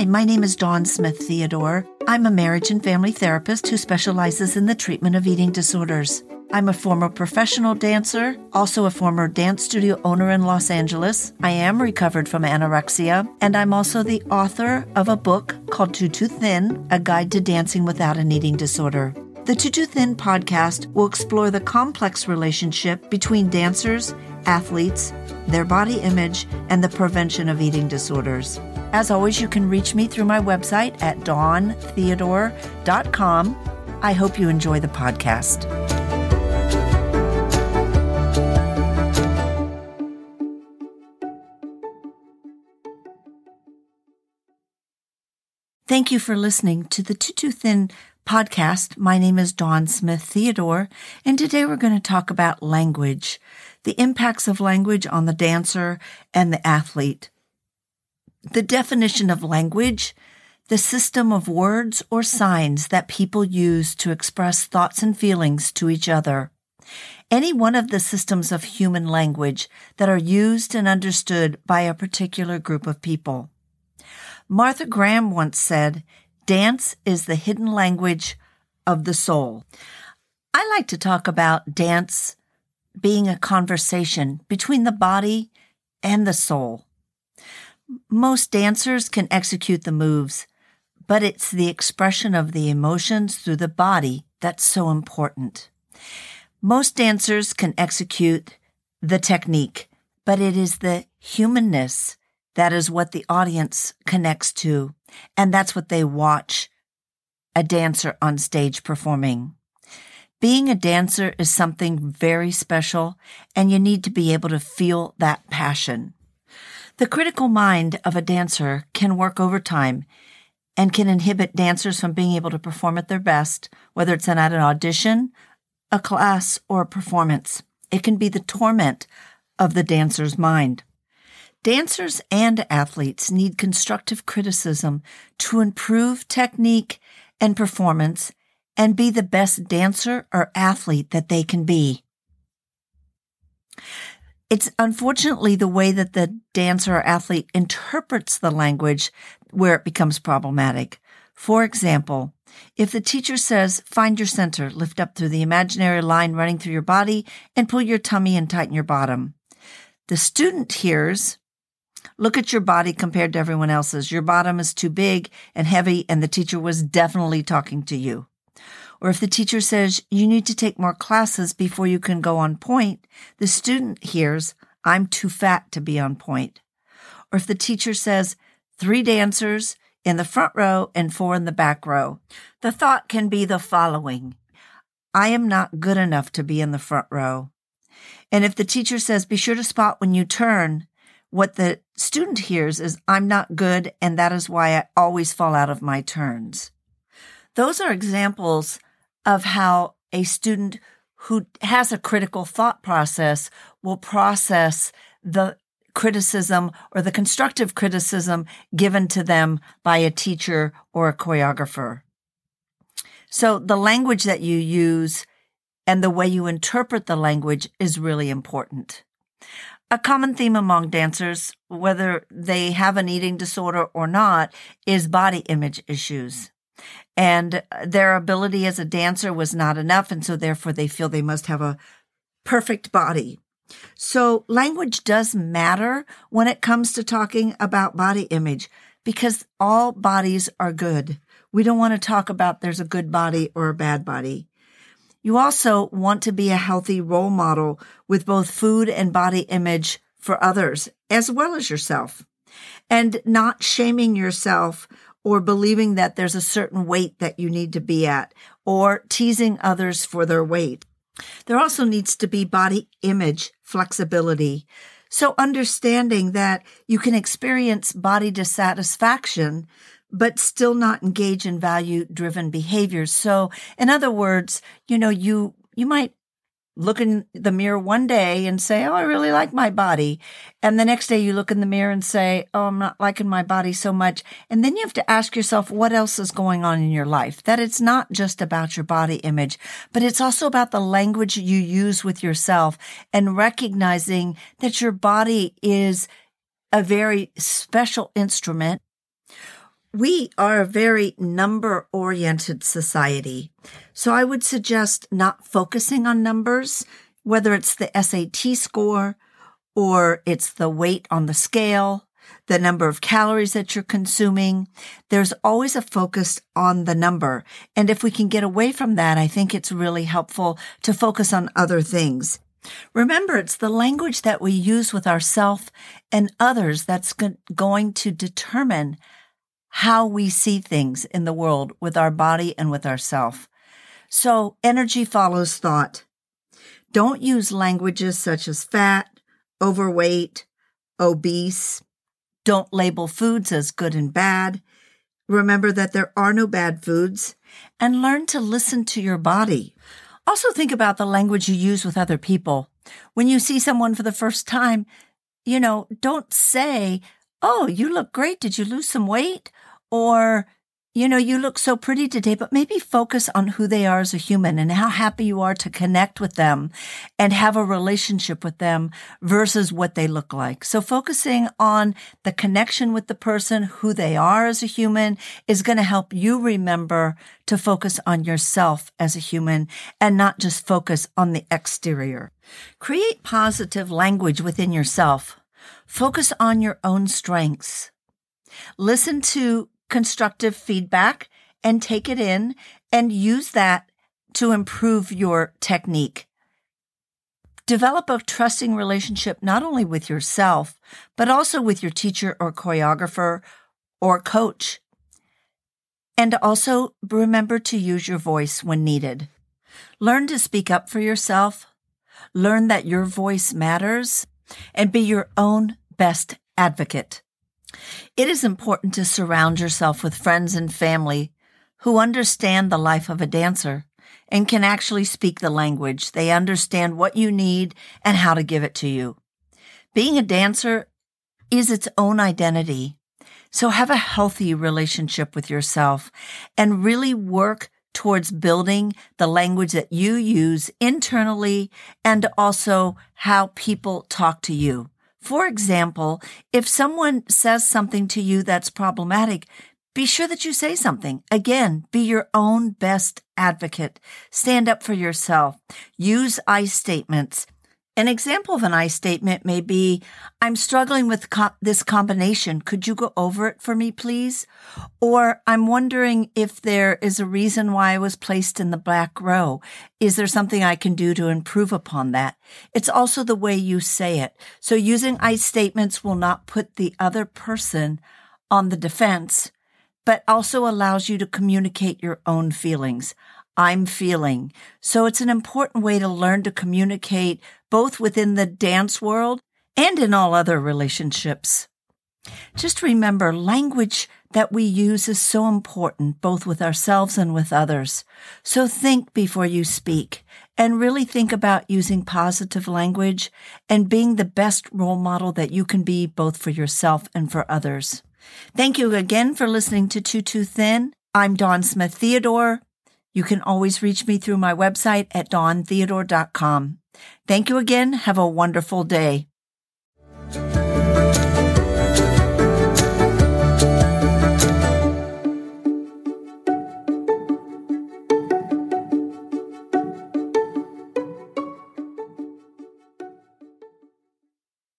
Hi, my name is Dawn Smith Theodore. I'm a marriage and family therapist who specializes in the treatment of eating disorders. I'm a former professional dancer, also a former dance studio owner in Los Angeles. I am recovered from anorexia, and I'm also the author of a book called TuTu Thin A Guide to Dancing Without an Eating Disorder. The TuTu Thin podcast will explore the complex relationship between dancers, athletes, their body image, and the prevention of eating disorders. As always, you can reach me through my website at dawntheodore.com. I hope you enjoy the podcast. Thank you for listening to the TuTu Thin podcast. My name is Dawn Smith Theodore, and today we're going to talk about language, the impacts of language on the dancer and the athlete. The definition of language, the system of words or signs that people use to express thoughts and feelings to each other. Any one of the systems of human language that are used and understood by a particular group of people. Martha Graham once said, Dance is the hidden language of the soul. I like to talk about dance being a conversation between the body and the soul. Most dancers can execute the moves, but it's the expression of the emotions through the body that's so important. Most dancers can execute the technique, but it is the humanness that is what the audience connects to, and that's what they watch a dancer on stage performing. Being a dancer is something very special, and you need to be able to feel that passion. The critical mind of a dancer can work overtime and can inhibit dancers from being able to perform at their best, whether it's at an audition, a class, or a performance. It can be the torment of the dancer's mind. Dancers and athletes need constructive criticism to improve technique and performance and be the best dancer or athlete that they can be. It's unfortunately the way that the dancer or athlete interprets the language where it becomes problematic. For example, if the teacher says, find your center, lift up through the imaginary line running through your body, and pull your tummy and tighten your bottom. The student hears, Look at your body compared to everyone else's. Your bottom is too big and heavy, and the teacher was definitely talking to you. Or if the teacher says you need to take more classes before you can go on pointe, the student hears, I'm too fat to be on pointe. Or if the teacher says three dancers in the front row and four in the back row, the thought can be the following. I am not good enough to be in the front row. And if the teacher says, be sure to spot when you turn, what the student hears is, I'm not good, and that is why I always fall out of my turns. Those are examples of how a student who has a critical thought process will process the criticism or the constructive criticism given to them by a teacher or a choreographer. So the language that you use and the way you interpret the language is really important. A common theme among dancers, whether they have an eating disorder or not, is body image issues. And their ability as a dancer was not enough. And so therefore they feel they must have a perfect body. So language does matter when it comes to talking about body image because all bodies are good. We don't want to talk about there's a good body or a bad body. You also want to be a healthy role model with both food and body image for others as well as yourself and not shaming yourself or believing that there's a certain weight that you need to be at or teasing others for their weight. There also needs to be body image flexibility. So understanding that you can experience body dissatisfaction but still not engage in value driven behaviors. So in other words, you know, you, you might look in the mirror one day and say, Oh, I really like my body. And the next day you look in the mirror and say, Oh, I'm not liking my body so much. And then you have to ask yourself what else is going on in your life, that it's not just about your body image, but it's also about the language you use with yourself and recognizing that your body is a very special instrument we are a very number oriented society. So I would suggest not focusing on numbers, whether it's the SAT score or it's the weight on the scale, the number of calories that you're consuming. There's always a focus on the number. And if we can get away from that, I think it's really helpful to focus on other things. Remember, it's the language that we use with ourselves and others that's going to determine how we see things in the world with our body and with ourself. So energy follows thought. Don't use languages such as fat, overweight, obese. Don't label foods as good and bad. Remember that there are no bad foods and learn to listen to your body. Also think about the language you use with other people. When you see someone for the first time, you know, don't say, Oh, you look great. Did you lose some weight? Or, you know, you look so pretty today, but maybe focus on who they are as a human and how happy you are to connect with them and have a relationship with them versus what they look like. So focusing on the connection with the person, who they are as a human is going to help you remember to focus on yourself as a human and not just focus on the exterior. Create positive language within yourself. Focus on your own strengths. Listen to constructive feedback and take it in and use that to improve your technique. Develop a trusting relationship not only with yourself, but also with your teacher or choreographer or coach. And also remember to use your voice when needed. Learn to speak up for yourself. Learn that your voice matters and be your own best advocate. It is important to surround yourself with friends and family who understand the life of a dancer and can actually speak the language. They understand what you need and how to give it to you. Being a dancer is its own identity. So have a healthy relationship with yourself and really work towards building the language that you use internally and also how people talk to you. For example, if someone says something to you that's problematic, be sure that you say something. Again, be your own best advocate. Stand up for yourself. Use I statements. An example of an I statement may be, I'm struggling with co- this combination. Could you go over it for me, please? Or I'm wondering if there is a reason why I was placed in the back row. Is there something I can do to improve upon that? It's also the way you say it. So using I statements will not put the other person on the defense, but also allows you to communicate your own feelings. I'm feeling. So it's an important way to learn to communicate both within the dance world and in all other relationships. Just remember language that we use is so important both with ourselves and with others. So think before you speak and really think about using positive language and being the best role model that you can be both for yourself and for others. Thank you again for listening to TuTu Thin. I'm Dawn Smith Theodore. You can always reach me through my website at dawntheodore.com. Thank you again. Have a wonderful day.